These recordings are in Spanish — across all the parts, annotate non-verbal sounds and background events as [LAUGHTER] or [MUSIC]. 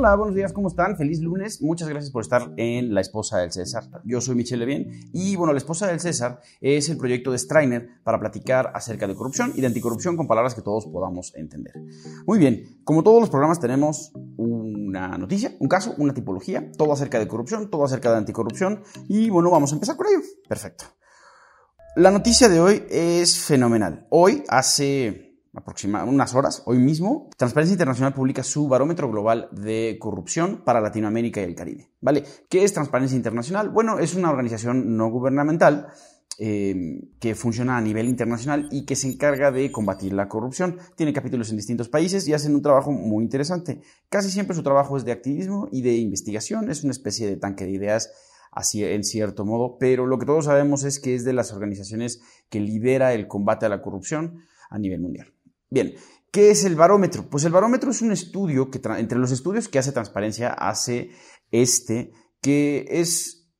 Hola, buenos días, ¿cómo están? Feliz lunes. Muchas gracias por estar en La Esposa del César. Yo soy Michelle Levien y bueno, La Esposa del César es el proyecto de Strainer para platicar acerca de corrupción y de anticorrupción con palabras que todos podamos entender. Muy bien, como todos los programas tenemos una noticia, un caso, una tipología, todo acerca de corrupción, todo acerca de anticorrupción y bueno, vamos a empezar con ello. Perfecto. La noticia de hoy es fenomenal. Hoy, hace aproximadamente unas horas, hoy mismo, Transparencia Internacional publica su barómetro global de corrupción para Latinoamérica y el Caribe. ¿Vale? ¿Qué es Transparencia Internacional? Bueno, es una organización no gubernamental eh, que funciona a nivel internacional y que se encarga de combatir la corrupción. Tiene capítulos en distintos países y hacen un trabajo muy interesante. Casi siempre su trabajo es de activismo y de investigación. Es una especie de tanque de ideas así en cierto modo, pero lo que todos sabemos es que es de las organizaciones que lidera el combate a la corrupción a nivel mundial. Bien, ¿qué es el barómetro? Pues el barómetro es un estudio que, entre los estudios que hace Transparencia, hace este, que es,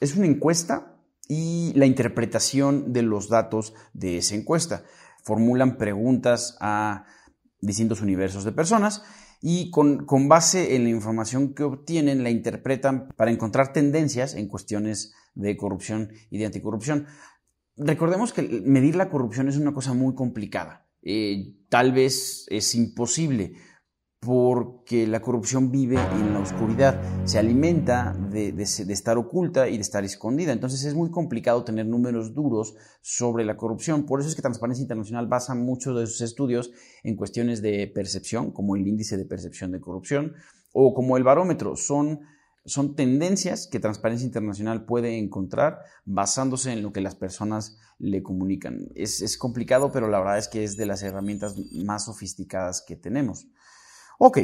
es una encuesta y la interpretación de los datos de esa encuesta. Formulan preguntas a distintos universos de personas y con, con, base en la información que obtienen la interpretan para encontrar tendencias en cuestiones de corrupción y de anticorrupción. Recordemos que medir la corrupción es una cosa muy complicada. Eh, tal vez es imposible porque la corrupción vive en la oscuridad, se alimenta de, estar oculta y de estar escondida. Entonces es muy complicado tener números duros sobre la corrupción. Por eso es que Transparencia Internacional basa muchos de sus estudios en cuestiones de percepción, como el índice de percepción de corrupción o como el barómetro. Son, son tendencias que Transparencia Internacional puede encontrar basándose en lo que las personas le comunican. Es, es complicado, pero la verdad es que es de las herramientas más sofisticadas que tenemos. Ok,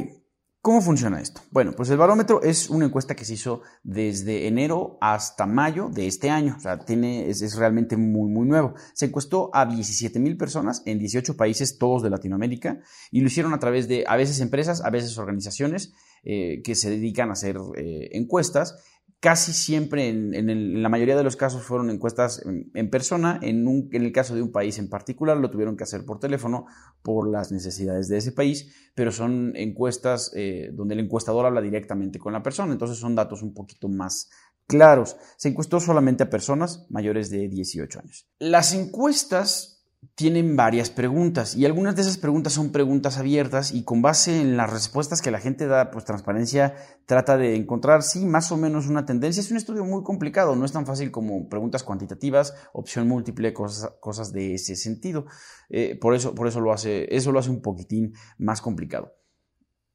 ¿cómo funciona esto? Bueno, pues el barómetro es una encuesta que se hizo desde enero hasta mayo de este año, o sea, tiene, es, realmente muy, muy nuevo. Se encuestó a 17 mil personas en 18 países, todos de Latinoamérica, y lo hicieron a través de a veces empresas, a veces organizaciones eh, que se dedican a hacer eh, encuestas Casi siempre, en, la mayoría de los casos, fueron encuestas en, persona. En, el caso de un país en particular, lo tuvieron que hacer por teléfono por las necesidades de ese país, pero son encuestas eh, donde el encuestador habla directamente con la persona. Entonces son datos un poquito más claros. Se encuestó solamente a personas mayores de 18 años. Las encuestas tienen varias preguntas y algunas de esas preguntas son preguntas abiertas y con base en las respuestas que la gente da, pues transparencia trata de encontrar, sí, más o menos una tendencia. Es un estudio muy complicado, no es tan fácil como preguntas cuantitativas, opción múltiple, cosas, cosas de ese sentido. Eh, por eso, por eso, lo hace, eso lo hace un poquitín más complicado.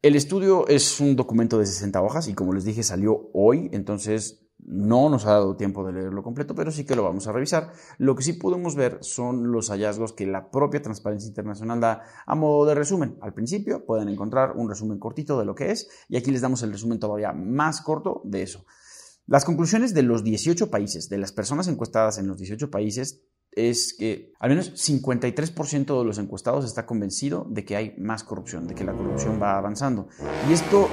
El estudio es un documento de 60 hojas y como les dije salió hoy, entonces no nos ha dado tiempo de leerlo completo, pero sí que lo vamos a revisar. Lo que sí podemos ver son los hallazgos que la propia Transparencia Internacional da a modo de resumen. Al principio pueden encontrar un resumen cortito de lo que es y aquí les damos el resumen todavía más corto de eso. Las conclusiones de los 18 países, de las personas encuestadas en los 18 países, es que al menos 53% de los encuestados está convencido de que hay más corrupción, de que la corrupción va avanzando. Y esto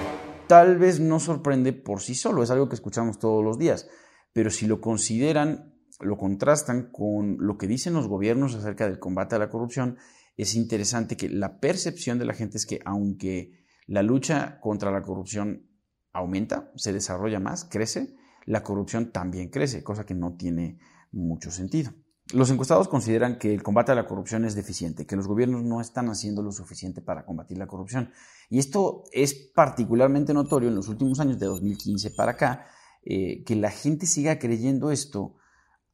tal vez no sorprende por sí solo, es algo que escuchamos todos los días, pero si lo consideran, lo contrastan con lo que dicen los gobiernos acerca del combate a la corrupción, es interesante que la percepción de la gente es que aunque la lucha contra la corrupción aumenta, se desarrolla más, crece, la corrupción también crece, cosa que no tiene mucho sentido. Los encuestados consideran que el combate a la corrupción es deficiente, que los gobiernos no están haciendo lo suficiente para combatir la corrupción. Y esto es particularmente notorio en los últimos años, de 2015 para acá, eh, que la gente siga creyendo esto,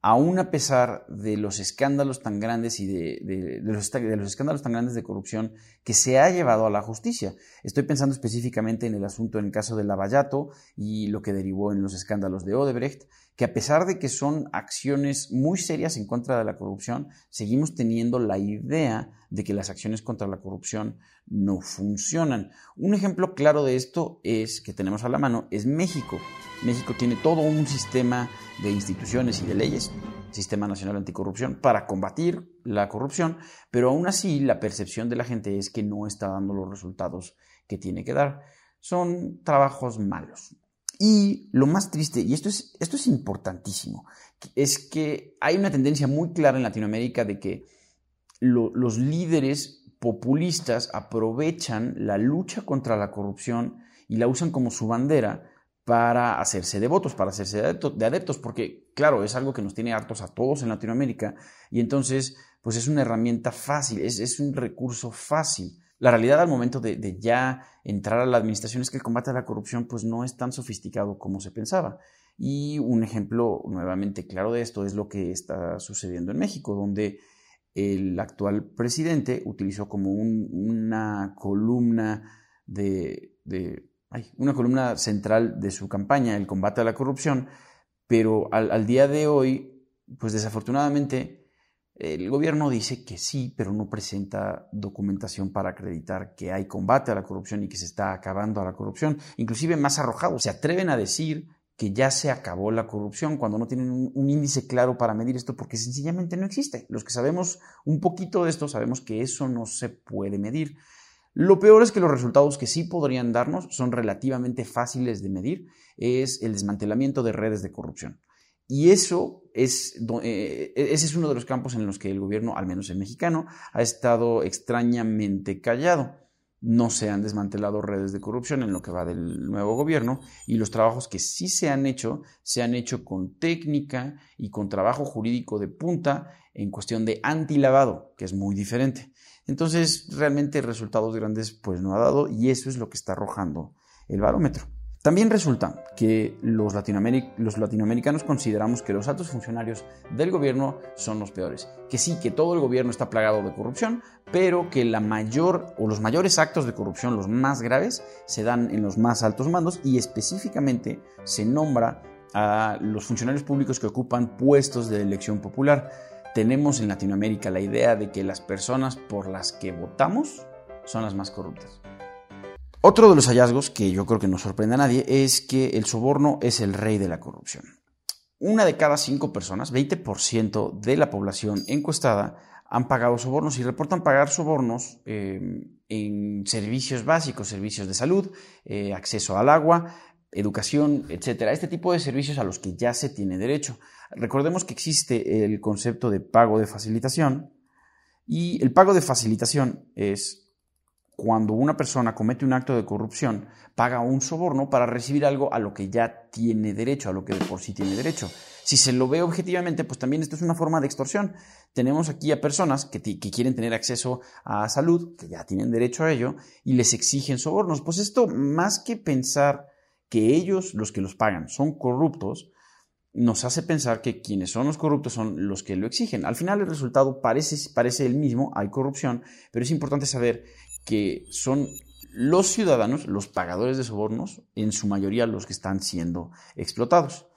aún a pesar de los escándalos tan grandes y de, los, escándalos tan grandes de corrupción que se ha llevado a la justicia. Estoy pensando específicamente en el asunto en el caso de Lavallato y lo que derivó en los escándalos de Odebrecht, que a pesar de que son acciones muy serias en contra de la corrupción, seguimos teniendo la idea de que las acciones contra la corrupción no funcionan. Un ejemplo claro de esto es que tenemos a la mano es México. México tiene todo un sistema de instituciones y de leyes, Sistema Nacional Anticorrupción, para combatir la corrupción, pero aún así la percepción de la gente es que no está dando los resultados que tiene que dar. Son trabajos malos. Y lo más triste, y esto es, esto es importantísimo, es que hay una tendencia muy clara en Latinoamérica de que los líderes populistas aprovechan la lucha contra la corrupción y la usan como su bandera para hacerse de votos, para hacerse de adeptos, porque claro, es algo que nos tiene hartos a todos en Latinoamérica y entonces pues es una herramienta fácil, es, un recurso fácil. La realidad al momento de, de, ya entrar a la administración es que el combate a la corrupción pues no es tan sofisticado como se pensaba. Y un ejemplo nuevamente claro de esto es lo que está sucediendo en México, donde el actual presidente utilizó como una columna de, una columna central de su campaña el combate a la corrupción, pero al, día de hoy, pues desafortunadamente, el gobierno dice que sí, pero no presenta documentación para acreditar que hay combate a la corrupción y que se está acabando a la corrupción. Inclusive más arrojados, se atreven a decir que ya se acabó la corrupción cuando no tienen un, índice claro para medir esto porque sencillamente no existe. Los que sabemos un poquito de esto sabemos que eso no se puede medir. Lo peor es que los resultados que sí podrían darnos son relativamente fáciles de medir, es el desmantelamiento de redes de corrupción. Y eso es, eh, ese es uno de los campos en los que el gobierno, al menos el mexicano, ha estado extrañamente callado no se han desmantelado redes de corrupción en lo que va del nuevo gobierno y los trabajos que sí se han hecho se han hecho con técnica y con trabajo jurídico de punta en cuestión de antilavado, que es muy diferente. Entonces, realmente resultados grandes pues no ha dado y eso es lo que está arrojando el barómetro. También resulta que los, latinoamericanos consideramos que los altos funcionarios del gobierno son los peores. Que sí, que todo el gobierno está plagado de corrupción, pero que la mayor o los mayores actos de corrupción, los más graves, se dan en los más altos mandos y específicamente se nombra a los funcionarios públicos que ocupan puestos de elección popular. Tenemos en Latinoamérica la idea de que las personas por las que votamos son las más corruptas. Otro de los hallazgos que yo creo que no sorprende a nadie es que el soborno es el rey de la corrupción. Una de cada cinco personas, 20% de la población encuestada, han pagado sobornos y reportan pagar sobornos em, en servicios básicos, servicios de salud, eh, acceso al agua, educación, etcétera. Este tipo de servicios a los que ya se tiene derecho. Recordemos que existe el concepto de pago de facilitación y el pago de facilitación es cuando una persona comete un acto de corrupción, paga un soborno para recibir algo a lo que ya tiene derecho, a lo que de por sí tiene derecho. Si se lo ve objetivamente, pues también esto es una forma de extorsión. Tenemos aquí a personas que, quieren tener acceso a salud, que ya tienen derecho a ello, y les exigen sobornos. Pues esto, más que pensar que ellos, los que los pagan, son corruptos, nos hace pensar que quienes son los corruptos son los que lo exigen. Al final el resultado parece el mismo, hay corrupción, pero es importante saber que son los ciudadanos, los pagadores de sobornos, en su mayoría los que están siendo explotados.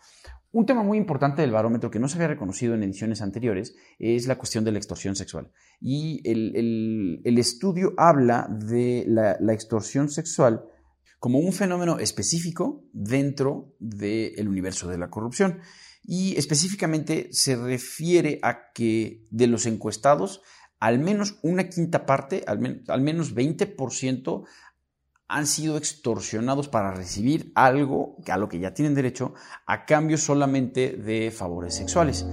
Un tema muy importante del barómetro que no se había reconocido en ediciones anteriores es la cuestión de la extorsión sexual. Y el, estudio habla de la, extorsión sexual como un fenómeno específico dentro del universo de la corrupción. Y específicamente se refiere a que de los encuestados, al menos una quinta parte, al, menos 20% han sido extorsionados para recibir algo a lo que ya tienen derecho a cambio solamente de favores sexuales.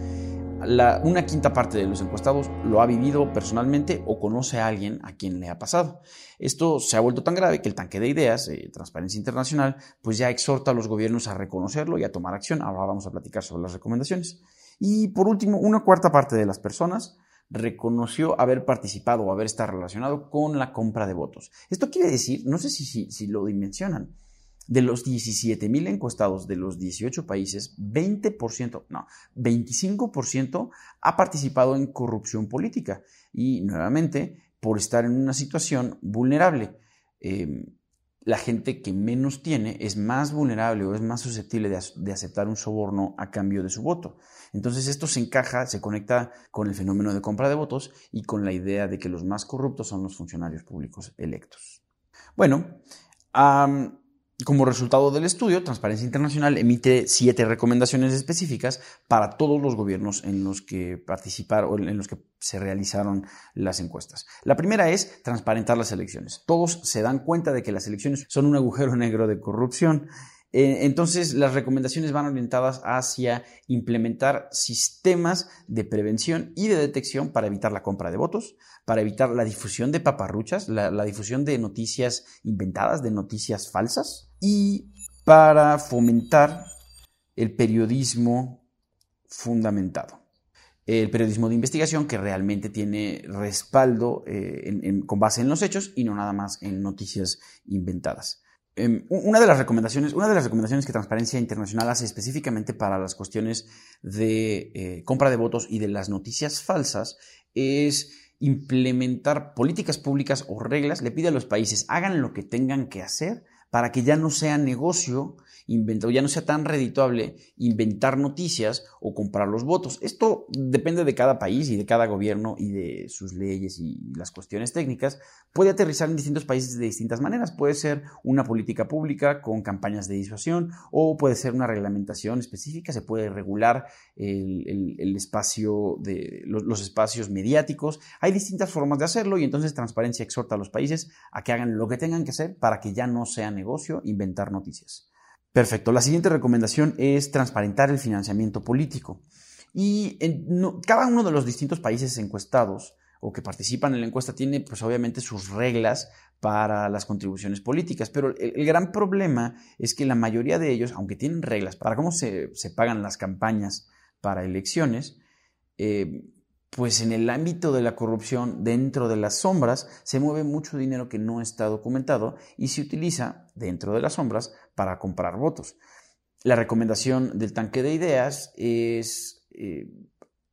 una quinta parte de los encuestados lo ha vivido personalmente o conoce a alguien a quien le ha pasado. Esto se ha vuelto tan grave que el tanque de ideas, eh, Transparencia Internacional, pues ya exhorta a los gobiernos a reconocerlo y a tomar acción. Ahora vamos a platicar sobre las recomendaciones. Y por último, una cuarta parte de las personas reconoció haber participado o haber estado relacionado con la compra de votos. Esto quiere decir, no sé si, lo dimensionan, de los 17.000 encuestados de los 18 países, 20%, no, 25% ha participado en corrupción política y nuevamente por estar en una situación vulnerable. Em, la gente que menos tiene es más vulnerable o es más susceptible de, aceptar un soborno a cambio de su voto. Entonces esto se encaja, se conecta con el fenómeno de compra de votos y con la idea de que los más corruptos son los funcionarios públicos electos. Bueno, como resultado del estudio, Transparencia Internacional emite siete recomendaciones específicas para todos los gobiernos en los que participaron o en los que se realizaron las encuestas. La primera es transparentar las elecciones. Todos se dan cuenta de que las elecciones son un agujero negro de corrupción entonces, las recomendaciones van orientadas hacia implementar sistemas de prevención y de detección para evitar la compra de votos, para evitar la difusión de paparruchas, la, la difusión de noticias inventadas, de noticias falsas, y para fomentar el periodismo fundamentado el periodismo de investigación que realmente tiene respaldo eh, con base en los hechos y no nada más en noticias inventadas. Em, una, de las recomendaciones, una de las recomendaciones que Transparencia Internacional hace específicamente para las cuestiones de eh, compra de votos y de las noticias falsas es implementar políticas públicas o reglas, le pide a los países hagan lo que tengan que hacer para que ya no sea negocio inventar, ya no sea tan redituable inventar noticias o comprar los votos. Esto depende de cada país y de cada gobierno y de sus leyes y las cuestiones técnicas. Puede aterrizar en distintos países de distintas maneras. Puede ser una política pública con campañas de disuasión o puede ser una reglamentación específica. Se puede regular el, espacio de los espacios mediáticos. Hay distintas formas de hacerlo y entonces Transparencia exhorta a los países a que hagan lo que tengan que hacer para que ya no sea negocio inventar noticias. Perfecto. La siguiente recomendación es transparentar el financiamiento político. Y cada uno de los distintos países encuestados o que participan en la encuesta tiene pues obviamente sus reglas para las contribuciones políticas, pero el, gran problema es que la mayoría de ellos, aunque tienen reglas para cómo se, pagan las campañas para elecciones, eh, pues en el ámbito de la corrupción, dentro de las sombras, se mueve mucho dinero que no está documentado y se utiliza dentro de las sombras para comprar votos. La recomendación del tanque de ideas es eh,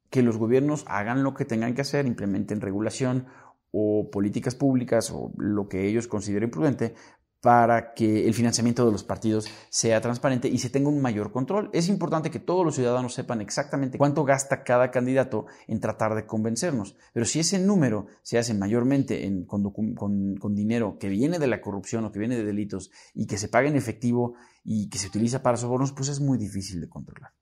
que los gobiernos hagan lo que tengan que hacer, implementen regulación o políticas públicas o lo que ellos consideren prudente para que el financiamiento de los partidos sea transparente y se tenga un mayor control. Es importante que todos los ciudadanos sepan exactamente cuánto gasta cada candidato en tratar de convencernos, pero si ese número se hace mayormente con, dinero que viene de la corrupción o que viene de delitos y que se paga en efectivo y que se utiliza para sobornos, pues es muy difícil de controlar.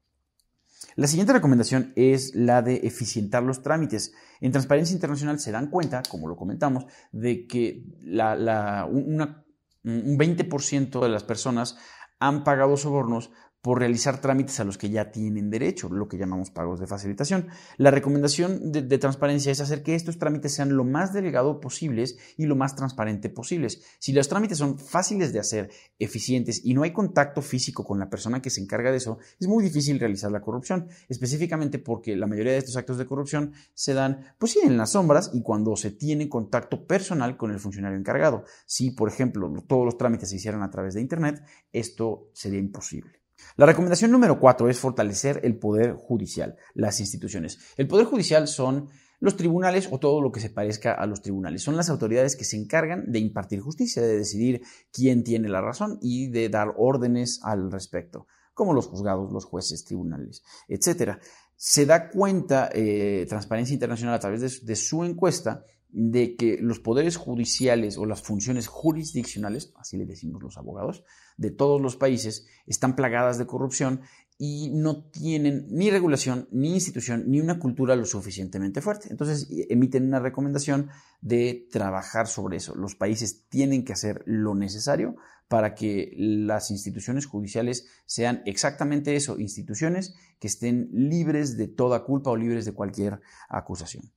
La siguiente recomendación es la de eficientar los trámites. En Transparencia Internacional se dan cuenta, como lo comentamos, de que una un 20% de las personas han pagado sobornos por realizar trámites a los que ya tienen derecho, lo que llamamos pagos de facilitación. La recomendación de, transparencia es hacer que estos trámites sean lo más delgado posibles y lo más transparente posibles. Si los trámites son fáciles de hacer, eficientes y no hay contacto físico con la persona que se encarga de eso, es muy difícil realizar la corrupción, específicamente porque la mayoría de estos actos de corrupción se dan, pues sí, en las sombras y cuando se tiene contacto personal con el funcionario encargado. Si, por ejemplo, todos los trámites se hicieran a través de Internet, esto sería imposible. La recomendación número cuatro es fortalecer el poder judicial, las instituciones. El poder judicial son los tribunales o todo lo que se parezca a los tribunales. Son las autoridades que se encargan de impartir justicia, de decidir quién tiene la razón y de dar órdenes al respecto, como los juzgados, los jueces, tribunales, etc. Se da cuenta eh, Transparencia Internacional a través de su encuesta de que los poderes judiciales o las funciones jurisdiccionales, así le decimos los abogados, de todos los países están plagadas de corrupción y no tienen ni regulación, ni institución, ni una cultura lo suficientemente fuerte. Entonces emiten una recomendación de trabajar sobre eso. Los países tienen que hacer lo necesario para que las instituciones judiciales sean exactamente eso, instituciones que estén libres de toda culpa o libres de cualquier acusación.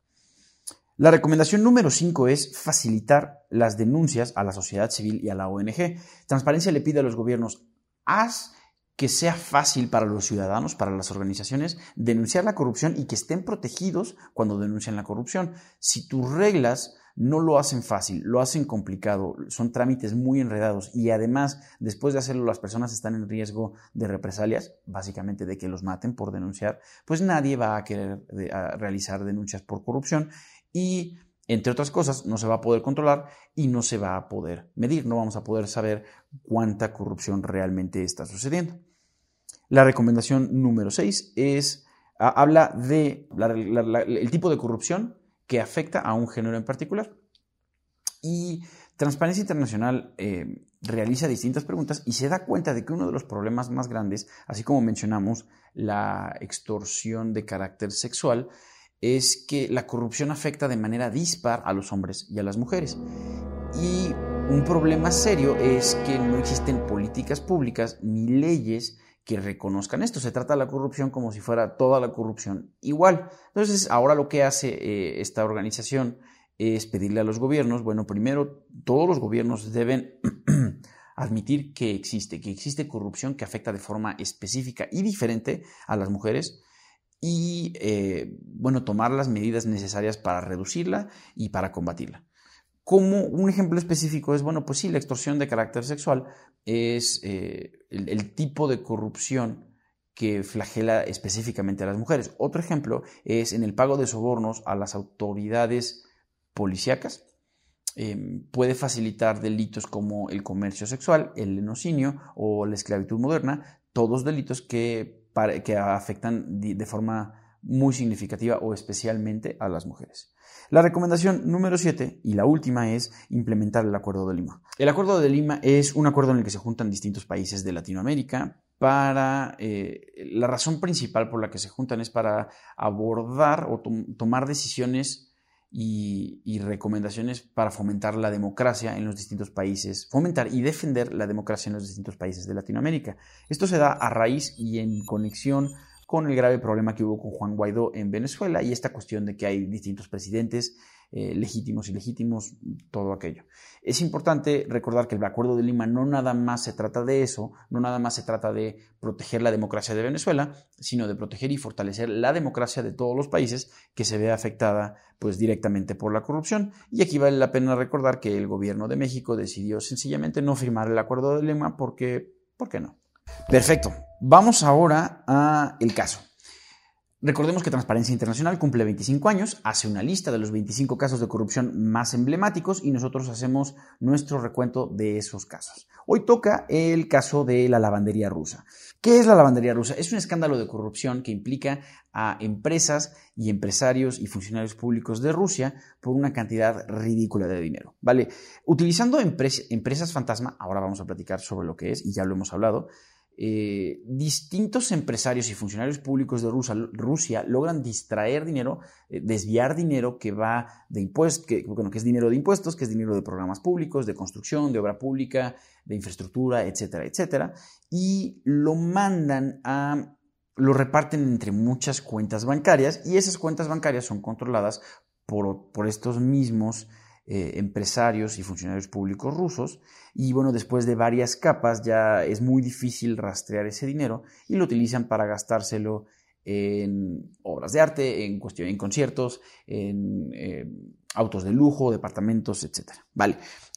La recomendación número 5 es facilitar las denuncias a la sociedad civil y a la ONG. Transparencia le pide a los gobiernos, haz que sea fácil para los ciudadanos, para las organizaciones, denunciar la corrupción y que estén protegidos cuando denuncian la corrupción. Si tus reglas no lo hacen fácil, lo hacen complicado, son trámites muy enredados y además, después de hacerlo, las personas están en riesgo de represalias, básicamente de que los maten por denunciar, pues nadie va a querer realizar denuncias por corrupción y, entre otras cosas, no se va a poder controlar y no se va a poder medir, no vamos a poder saber cuánta corrupción realmente está sucediendo. La recomendación número 6 es, habla de el tipo de corrupción que afecta a un género en particular. Y Transparencia Internacional eh, realiza distintas preguntas y se da cuenta de que uno de los problemas más grandes, así como mencionamos la extorsión de carácter sexual, es que la corrupción afecta de manera dispar a los hombres y a las mujeres. Y Un problema serio es que no existen políticas públicas ni leyes que reconozcan esto. Se trata de la corrupción como si fuera toda la corrupción igual. Entonces, ahora lo que hace eh, esta organización es pedirle a los gobiernos, bueno, primero, todos los gobiernos deben [CLEARS THROAT] admitir que existe, que existe corrupción que afecta de forma específica y diferente a las mujeres y, eh, bueno, tomar las medidas necesarias para reducirla y para combatirla. Como un ejemplo específico es, bueno, pues sí, la extorsión de carácter sexual es eh, el, tipo de corrupción que flagela específicamente a las mujeres. Otro ejemplo es en el pago de sobornos a las autoridades policíacas. Em, puede facilitar delitos como el comercio sexual, el lenocinio o la esclavitud moderna, todos delitos que, que afectan de forma muy significativa o especialmente a las mujeres. La recomendación número 7 y la última es implementar el Acuerdo de Lima. El Acuerdo de Lima es un acuerdo en el que se juntan distintos países de Latinoamérica para... Eh, la razón principal por la que se juntan es para abordar o tomar decisiones y, recomendaciones para fomentar la democracia en los distintos países, fomentar y defender la democracia en los distintos países de Latinoamérica. Esto se da a raíz y en conexión con el grave problema que hubo con Juan Guaidó en Venezuela y esta cuestión de que hay distintos presidentes eh, legítimos y legítimos, todo aquello. Es importante recordar que el Acuerdo de Lima no nada más se trata de eso, no nada más se trata de proteger la democracia de Venezuela, sino de proteger y fortalecer la democracia de todos los países que se ve afectada pues directamente por la corrupción. Y aquí vale la pena recordar que el gobierno de México decidió sencillamente no firmar el Acuerdo de Lima porque, ¿por qué no? Perfecto. Vamos ahora a el caso. Recordemos que Transparencia Internacional cumple 25 años, hace una lista de los 25 casos de corrupción más emblemáticos y nosotros hacemos nuestro recuento de esos casos. Hoy toca el caso de la lavandería rusa. ¿Qué es la lavandería rusa? Es un escándalo de corrupción que implica a empresas y empresarios y funcionarios públicos de Rusia por una cantidad ridícula de dinero. ¿Vale? Utilizando empresas fantasma, ahora vamos a platicar sobre lo que es y ya lo hemos hablado, eh, distintos empresarios y funcionarios públicos de Rusia, logran distraer dinero, eh, desviar dinero que va de impuestos, que, bueno, que es dinero de impuestos, que es dinero de programas públicos, de construcción, de obra pública, de infraestructura, etcétera, etcétera, y lo mandan a, lo reparten entre muchas cuentas bancarias y esas cuentas bancarias son controladas por, por estos mismos eh, empresarios y funcionarios públicos rusos. Y bueno, después de varias capas ya es muy difícil rastrear ese dinero y lo utilizan para gastárselo en obras de arte, en, cuestión, en conciertos, en eh, autos de lujo, departamentos, etc. Vale.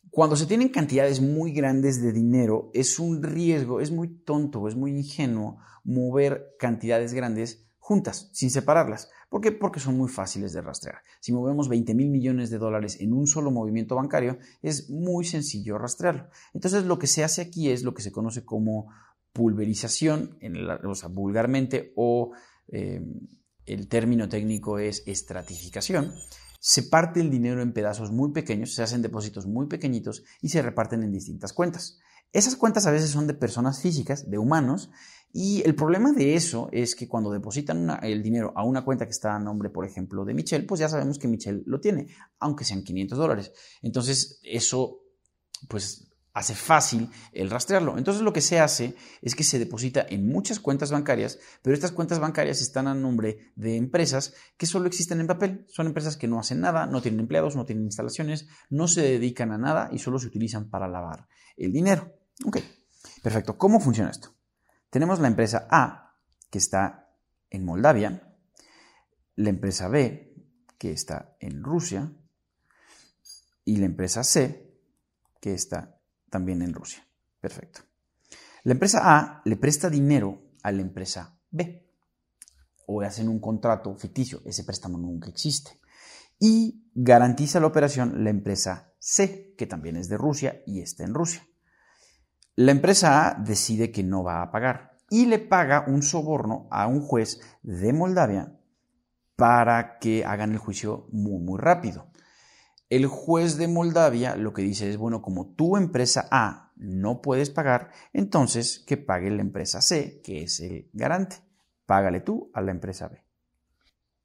Cuando se tienen cantidades muy grandes de dinero, es un riesgo, es muy tonto, es muy ingenuo mover cantidades grandes juntas, sin separarlas. ¿Por qué? Porque son muy fáciles de rastrear. Si movemos 20 mil millones de dólares en un solo movimiento bancario, es muy sencillo rastrearlo. Entonces, lo que se hace aquí es lo que se conoce como pulverización, en o sea, vulgarmente, o em, el término técnico es estratificación. Se parte el dinero en pedazos muy pequeños, se hacen depósitos muy pequeñitos y se reparten en distintas cuentas. Esas cuentas a veces son de personas físicas, de humanos, y el problema de eso es que cuando depositan el dinero a una cuenta que está a nombre, por ejemplo, de Michelle, pues ya sabemos que Michelle lo tiene, aunque sean 500 dólares. Entonces, eso, pues hace fácil el rastrearlo. Entonces lo que se hace es que se deposita en muchas cuentas bancarias, pero estas cuentas bancarias están a nombre de empresas que solo existen en papel. Son empresas que no hacen nada, no tienen empleados, no tienen instalaciones, no se dedican a nada y solo se utilizan para lavar el dinero. Ok, perfecto. ¿Cómo funciona esto? Tenemos la empresa A, que está en Moldavia, la empresa B, que está en Rusia, y la empresa C, que está también en Rusia. Perfecto. La empresa A le presta dinero a la empresa B o hacen un contrato ficticio, ese préstamo nunca existe. Y garantiza la operación la empresa C, que también es de Rusia y está en Rusia. La empresa A decide que no va a pagar y le paga un soborno a un juez de Moldavia para que hagan el juicio muy, muy rápido. El juez de Moldavia lo que dice es, bueno, como tu empresa A no puedes pagar, entonces que pague la empresa C, que es el garante. Págale tú a la empresa B.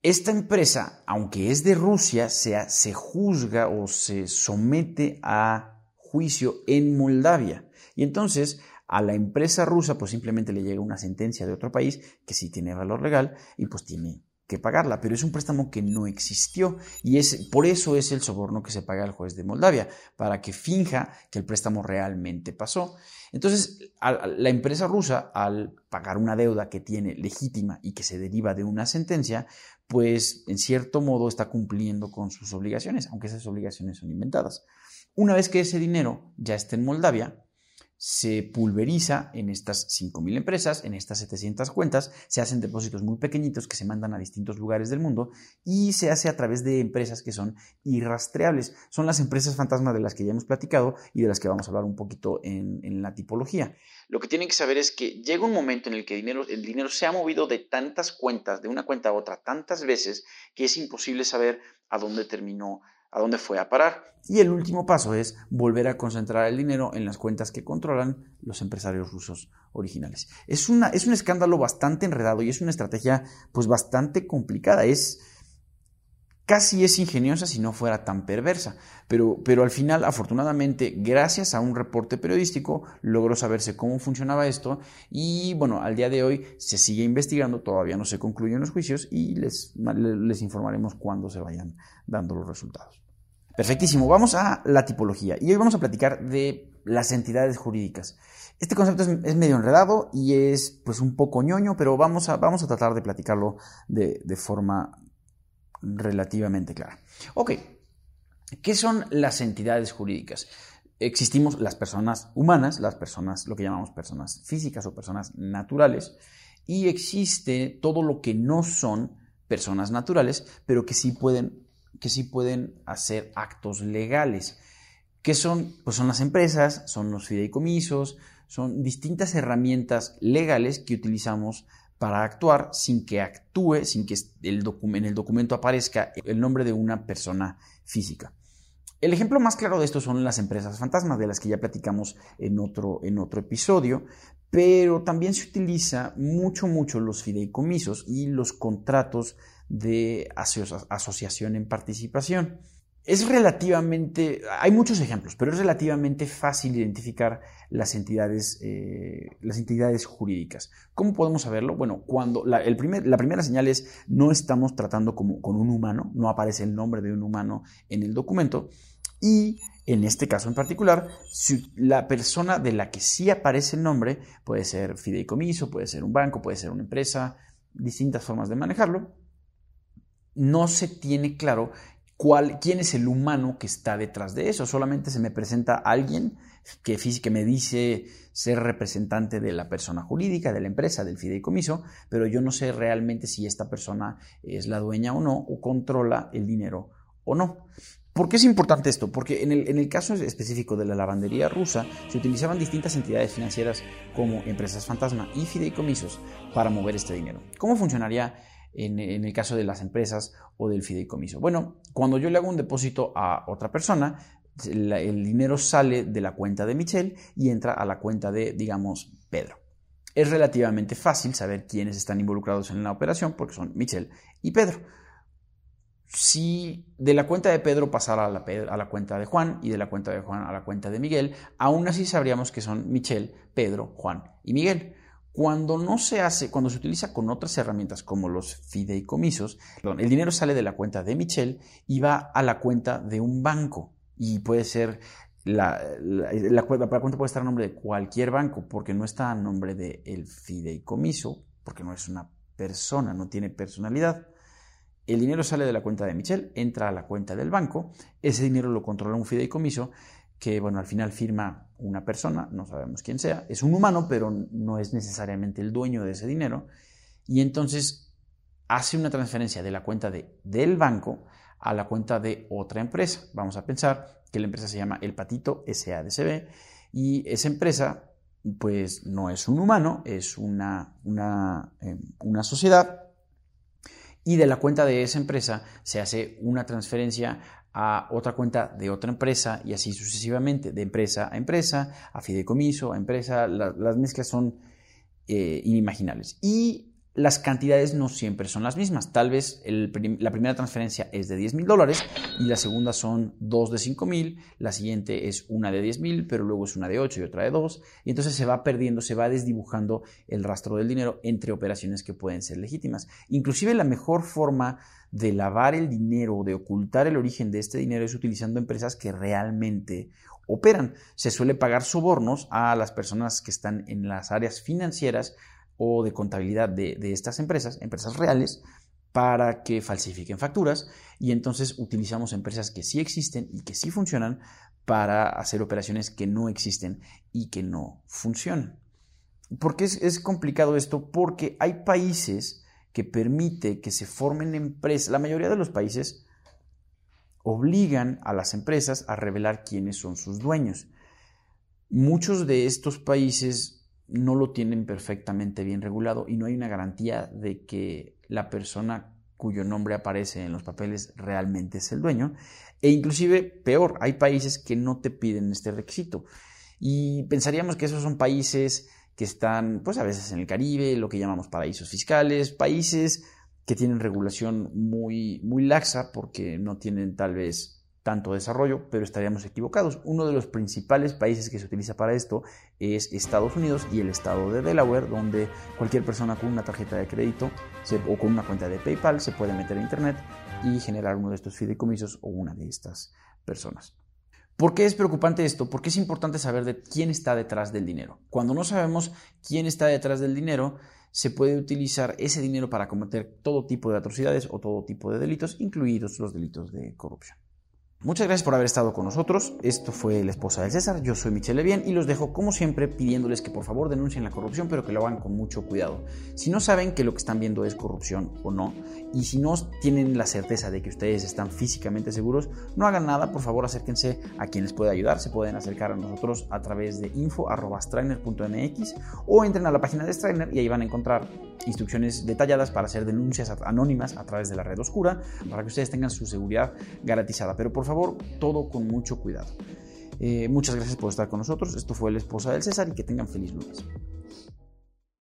Esta empresa, aunque es de Rusia, se, se juzga o se somete a juicio en Moldavia. Y entonces a la empresa rusa pues simplemente le llega una sentencia de otro país que sí tiene valor legal y pues tiene que pagarla, pero es un préstamo que no existió y es por eso es el soborno que se paga al juez de Moldavia, para que finja que el préstamo realmente pasó. Entonces, la empresa rusa, al pagar una deuda que tiene legítima y que se deriva de una sentencia, pues en cierto modo está cumpliendo con sus obligaciones, aunque esas obligaciones son inventadas. Una vez que ese dinero ya está en Moldavia, se pulveriza en estas 5.000 empresas, en estas 700 cuentas, se hacen depósitos muy pequeñitos que se mandan a distintos lugares del mundo y se hace a través de empresas que son irrastreables. Son las empresas fantasmas de las que ya hemos platicado y de las que vamos a hablar un poquito en, la tipología. Lo que tienen que saber es que llega un momento en el que el dinero se ha movido de tantas cuentas, de una cuenta a otra, tantas veces, que es imposible saber a dónde terminó a dónde fue a parar. Y el último paso es volver a concentrar el dinero en las cuentas que controlan los empresarios rusos originales. Es, una, es un escándalo bastante enredado y es una estrategia pues bastante complicada. Es, casi es ingeniosa si no fuera tan perversa. Pero, pero al final, afortunadamente, gracias a un reporte periodístico, logró saberse cómo funcionaba esto y bueno, al día de hoy se sigue investigando, todavía no se concluyen los juicios y les, les informaremos cuando se vayan dando los resultados. Perfectísimo, vamos a la tipología y hoy vamos a platicar de las entidades jurídicas. Este concepto es, medio enredado y es pues un poco ñoño, pero vamos a, vamos a tratar de platicarlo de, de forma relativamente clara. Ok, ¿qué son las entidades jurídicas? Existimos las personas humanas, las personas, lo que llamamos personas físicas o personas naturales, y existe todo lo que no son personas naturales, pero que sí pueden que sí pueden hacer actos legales. ¿Qué son? Pues son las empresas, son los fideicomisos, son distintas herramientas legales que utilizamos para actuar sin que actúe, sin que el en el documento aparezca el nombre de una persona física. El ejemplo más claro de esto son las empresas fantasmas, de las que ya platicamos en otro, en otro episodio, pero también se utiliza mucho, mucho los fideicomisos y los contratos de asociación en participación. Es relativamente, hay muchos ejemplos, pero es relativamente fácil identificar las entidades, eh, las entidades jurídicas. ¿Cómo podemos saberlo? Bueno, cuando la, el primer, la primera señal es no estamos tratando como, con un humano, no aparece el nombre de un humano en el documento y en este caso en particular, la persona de la que sí aparece el nombre puede ser fideicomiso, puede ser un banco, puede ser una empresa, distintas formas de manejarlo no se tiene claro cuál, quién es el humano que está detrás de eso. Solamente se me presenta alguien que, me dice ser representante de la persona jurídica, de la empresa, del fideicomiso, pero yo no sé realmente si esta persona es la dueña o no, o controla el dinero o no. ¿Por qué es importante esto? Porque en el, en el, caso específico de la lavandería rusa se utilizaban distintas entidades financieras como empresas fantasma y fideicomisos para mover este dinero. ¿Cómo funcionaría en, el caso de las empresas o del fideicomiso. Bueno, cuando yo le hago un depósito a otra persona, el dinero sale de la cuenta de Michelle y entra a la cuenta de, digamos, Pedro. Es relativamente fácil saber quiénes están involucrados en la operación porque son Michelle y Pedro. Si de la cuenta de Pedro pasara a la, a la, cuenta de Juan y de la cuenta de Juan a la cuenta de Miguel, aún así sabríamos que son Michelle, Pedro, Juan y Miguel. Cuando no se hace, cuando se utiliza con otras herramientas como los fideicomisos, el dinero sale de la cuenta de Michelle y va a la cuenta de un banco. Y puede ser, la, la, cuenta puede estar a nombre de cualquier banco, porque no está a nombre del fideicomiso, porque no es una persona, no tiene personalidad. El dinero sale de la cuenta de Michelle, entra a la cuenta del banco, ese dinero lo controla un fideicomiso que bueno, al final firma una persona, no sabemos quién sea, es un humano, pero no es necesariamente el dueño de ese dinero, y entonces hace una transferencia de la cuenta de, del banco a la cuenta de otra empresa. Vamos a pensar que la empresa se llama El Patito SADCB y esa empresa pues no es un humano, es una, una, eh, una sociedad y de la cuenta de esa empresa se hace una transferencia a otra cuenta de otra empresa y así sucesivamente, de empresa a empresa, a fideicomiso, a empresa, las mezclas son eh, inimaginables. Y las cantidades no siempre son las mismas. Tal vez la primera transferencia es de 10 mil dólares y la segunda son dos de 5 mil, la siguiente es una de 10 mil, pero luego es una de 8 y otra de 2, y entonces se va perdiendo, se va desdibujando el rastro del dinero entre operaciones que pueden ser legítimas. Inclusive la mejor forma de lavar el dinero, de ocultar el origen de este dinero es utilizando empresas que realmente operan. Se suele pagar sobornos a las personas que están en las áreas financieras o de contabilidad de, estas empresas, empresas reales, para que falsifiquen facturas y entonces utilizamos empresas que sí existen y que sí funcionan para hacer operaciones que no existen y que no funcionan. ¿Por qué es, es complicado esto? Porque hay países que permite que se formen empresas, la mayoría de los países obligan a las empresas a revelar quiénes son sus dueños. Muchos de estos países no lo tienen perfectamente bien regulado y no hay una garantía de que la persona cuyo nombre aparece en los papeles realmente es el dueño. E inclusive, peor, hay países que no te piden este requisito. Y pensaríamos que esos son países que están, pues a veces en el Caribe, lo que llamamos paraísos fiscales, países que tienen regulación muy, muy laxa porque no tienen tal vez tanto desarrollo, pero estaríamos equivocados. Uno de los principales países que se utiliza para esto es Estados Unidos y el estado de Delaware, donde cualquier persona con una tarjeta de crédito o con una cuenta de PayPal se puede meter a Internet y generar uno de estos fideicomisos o una de estas personas. ¿Por qué es preocupante esto? Porque es importante saber de quién está detrás del dinero. Cuando no sabemos quién está detrás del dinero, se puede utilizar ese dinero para cometer todo tipo de atrocidades o todo tipo de delitos, incluidos los delitos de corrupción. Muchas gracias por haber estado con nosotros. Esto fue La Esposa del César. Yo soy Michelle Bien y los dejo como siempre pidiéndoles que por favor denuncien la corrupción, pero que lo hagan con mucho cuidado. Si no saben que lo que están viendo es corrupción o no, y si no tienen la certeza de que ustedes están físicamente seguros, no hagan nada, por favor acérquense a quien les pueda ayudar. Se pueden acercar a nosotros a través de info.strainer.mx o entren a la página de Strainer y ahí van a encontrar instrucciones detalladas para hacer denuncias anónimas a través de la red oscura, para que ustedes tengan su seguridad garantizada. Pero por favor, todo con mucho cuidado. Eh, muchas gracias por estar con nosotros. Esto fue La Esposa del César y que tengan feliz lunes.